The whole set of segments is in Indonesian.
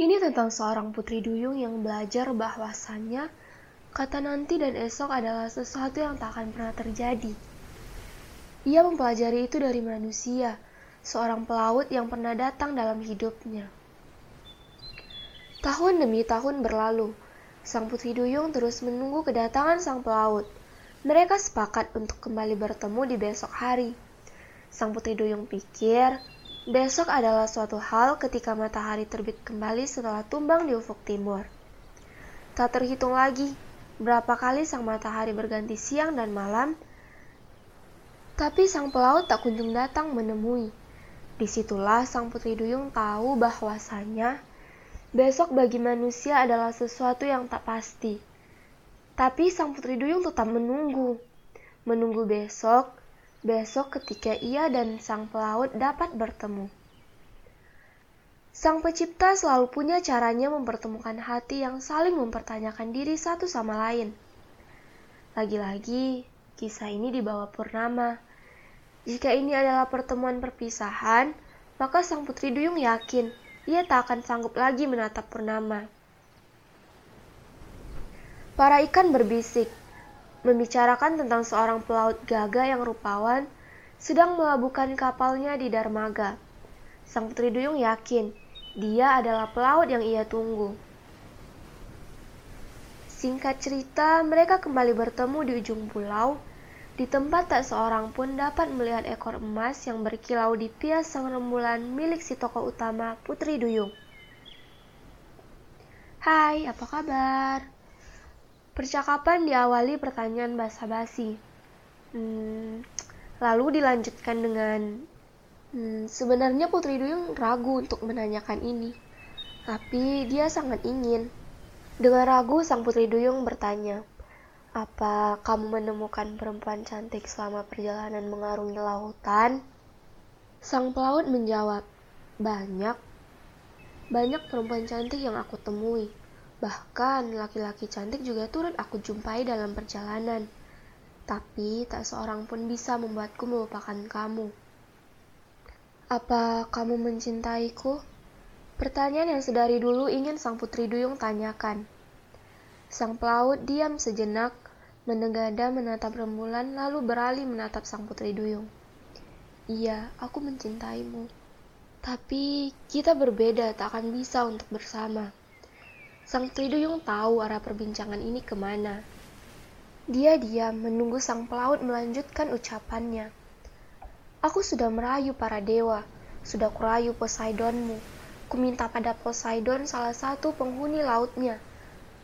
Ini tentang seorang putri duyung yang belajar bahwasannya kata nanti dan esok adalah sesuatu yang tak akan pernah terjadi. Ia mempelajari itu dari manusia, seorang pelaut yang pernah datang dalam hidupnya. Tahun demi tahun berlalu, sang putri duyung terus menunggu kedatangan sang pelaut. Mereka sepakat untuk kembali bertemu di besok hari. Sang putri duyung pikir Besok adalah suatu hal ketika matahari terbit kembali setelah tumbang di ufuk timur. Tak terhitung lagi berapa kali sang matahari berganti siang dan malam, tapi sang pelaut tak kunjung datang menemui. Di situlah sang putri duyung tahu bahwasanya besok bagi manusia adalah sesuatu yang tak pasti. Tapi sang putri duyung tetap menunggu. Menunggu besok besok ketika ia dan sang pelaut dapat bertemu. Sang pencipta selalu punya caranya mempertemukan hati yang saling mempertanyakan diri satu sama lain. Lagi-lagi, kisah ini dibawa purnama. Jika ini adalah pertemuan perpisahan, maka sang putri duyung yakin ia tak akan sanggup lagi menatap purnama. Para ikan berbisik, membicarakan tentang seorang pelaut gagah yang rupawan sedang melabuhkan kapalnya di Darmaga. Sang Putri Duyung yakin dia adalah pelaut yang ia tunggu. Singkat cerita, mereka kembali bertemu di ujung pulau, di tempat tak seorang pun dapat melihat ekor emas yang berkilau di pias sang rembulan milik si tokoh utama Putri Duyung. Hai, apa kabar? Percakapan diawali pertanyaan basa-basi. Hmm, lalu dilanjutkan dengan hmm, sebenarnya Putri Duyung ragu untuk menanyakan ini, tapi dia sangat ingin. Dengan ragu, sang Putri Duyung bertanya, "Apa kamu menemukan perempuan cantik selama perjalanan mengarungi lautan?" Sang pelaut menjawab, "Banyak. Banyak perempuan cantik yang aku temui." Bahkan laki-laki cantik juga turut aku jumpai dalam perjalanan. Tapi tak seorang pun bisa membuatku melupakan kamu. Apa kamu mencintaiku? Pertanyaan yang sedari dulu ingin sang putri duyung tanyakan. Sang pelaut diam sejenak, menegada menatap rembulan lalu beralih menatap sang putri duyung. Iya, aku mencintaimu. Tapi kita berbeda tak akan bisa untuk bersama. Sang Triduyung tahu arah perbincangan ini ke mana. Dia diam menunggu sang pelaut melanjutkan ucapannya. Aku sudah merayu para dewa, sudah kurayu Poseidonmu. Kuminta pada Poseidon salah satu penghuni lautnya.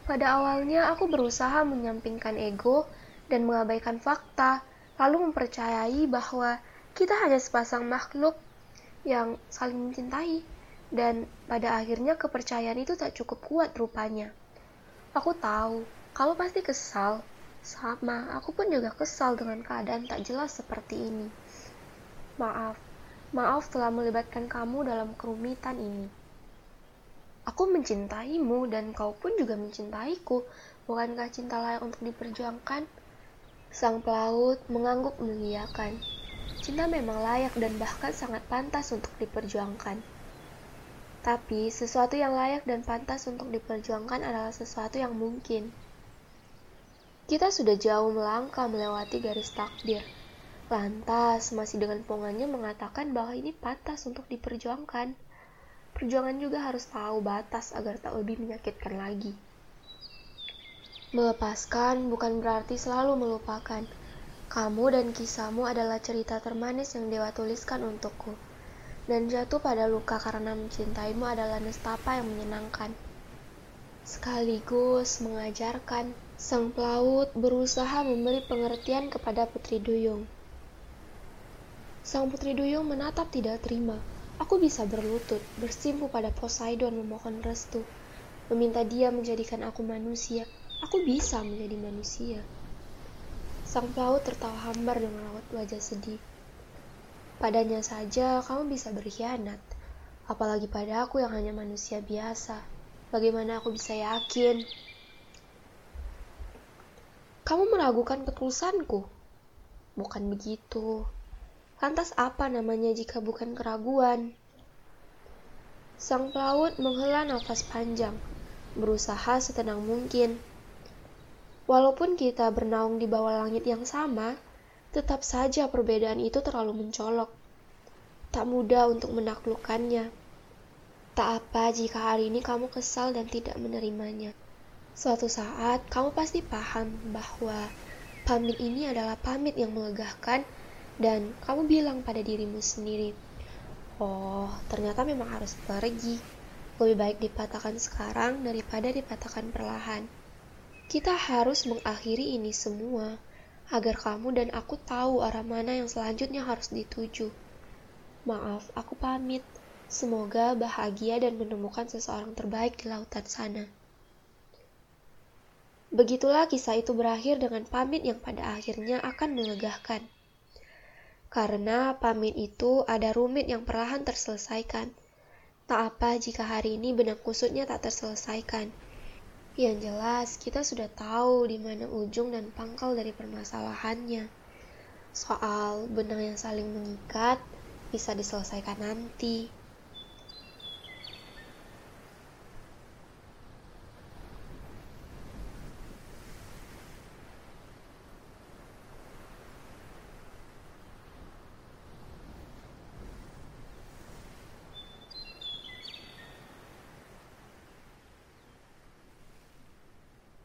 Pada awalnya aku berusaha menyampingkan ego dan mengabaikan fakta, lalu mempercayai bahwa kita hanya sepasang makhluk yang saling mencintai dan pada akhirnya kepercayaan itu tak cukup kuat rupanya. Aku tahu, kamu pasti kesal. Sama, aku pun juga kesal dengan keadaan tak jelas seperti ini. Maaf, maaf telah melibatkan kamu dalam kerumitan ini. Aku mencintaimu dan kau pun juga mencintaiku. Bukankah cinta layak untuk diperjuangkan? Sang pelaut mengangguk mengiyakan. Cinta memang layak dan bahkan sangat pantas untuk diperjuangkan. Tapi, sesuatu yang layak dan pantas untuk diperjuangkan adalah sesuatu yang mungkin. Kita sudah jauh melangkah melewati garis takdir. Lantas, masih dengan pongannya mengatakan bahwa ini pantas untuk diperjuangkan. Perjuangan juga harus tahu batas agar tak lebih menyakitkan lagi. Melepaskan bukan berarti selalu melupakan. Kamu dan kisahmu adalah cerita termanis yang Dewa tuliskan untukku dan jatuh pada luka karena mencintaimu adalah nestapa yang menyenangkan. Sekaligus mengajarkan, sang pelaut berusaha memberi pengertian kepada Putri Duyung. Sang Putri Duyung menatap tidak terima. Aku bisa berlutut, bersimpu pada Poseidon memohon restu, meminta dia menjadikan aku manusia. Aku bisa menjadi manusia. Sang pelaut tertawa hambar dengan rawat wajah sedih. Padanya saja kamu bisa berkhianat, apalagi pada aku yang hanya manusia biasa. Bagaimana aku bisa yakin? Kamu meragukan ketulusanku? Bukan begitu. Lantas apa namanya jika bukan keraguan? Sang pelaut menghela nafas panjang, berusaha setenang mungkin. Walaupun kita bernaung di bawah langit yang sama, tetap saja perbedaan itu terlalu mencolok. Tak mudah untuk menaklukkannya. Tak apa jika hari ini kamu kesal dan tidak menerimanya. Suatu saat kamu pasti paham bahwa pamit ini adalah pamit yang melegakan dan kamu bilang pada dirimu sendiri, Oh, ternyata memang harus pergi. Lebih baik dipatahkan sekarang daripada dipatahkan perlahan. Kita harus mengakhiri ini semua agar kamu dan aku tahu arah mana yang selanjutnya harus dituju. Maaf, aku pamit. Semoga bahagia dan menemukan seseorang terbaik di lautan sana. Begitulah kisah itu berakhir dengan pamit yang pada akhirnya akan melegakan. Karena pamit itu ada rumit yang perlahan terselesaikan. Tak apa jika hari ini benang kusutnya tak terselesaikan. Yang jelas, kita sudah tahu di mana ujung dan pangkal dari permasalahannya. Soal benang yang saling mengikat bisa diselesaikan nanti.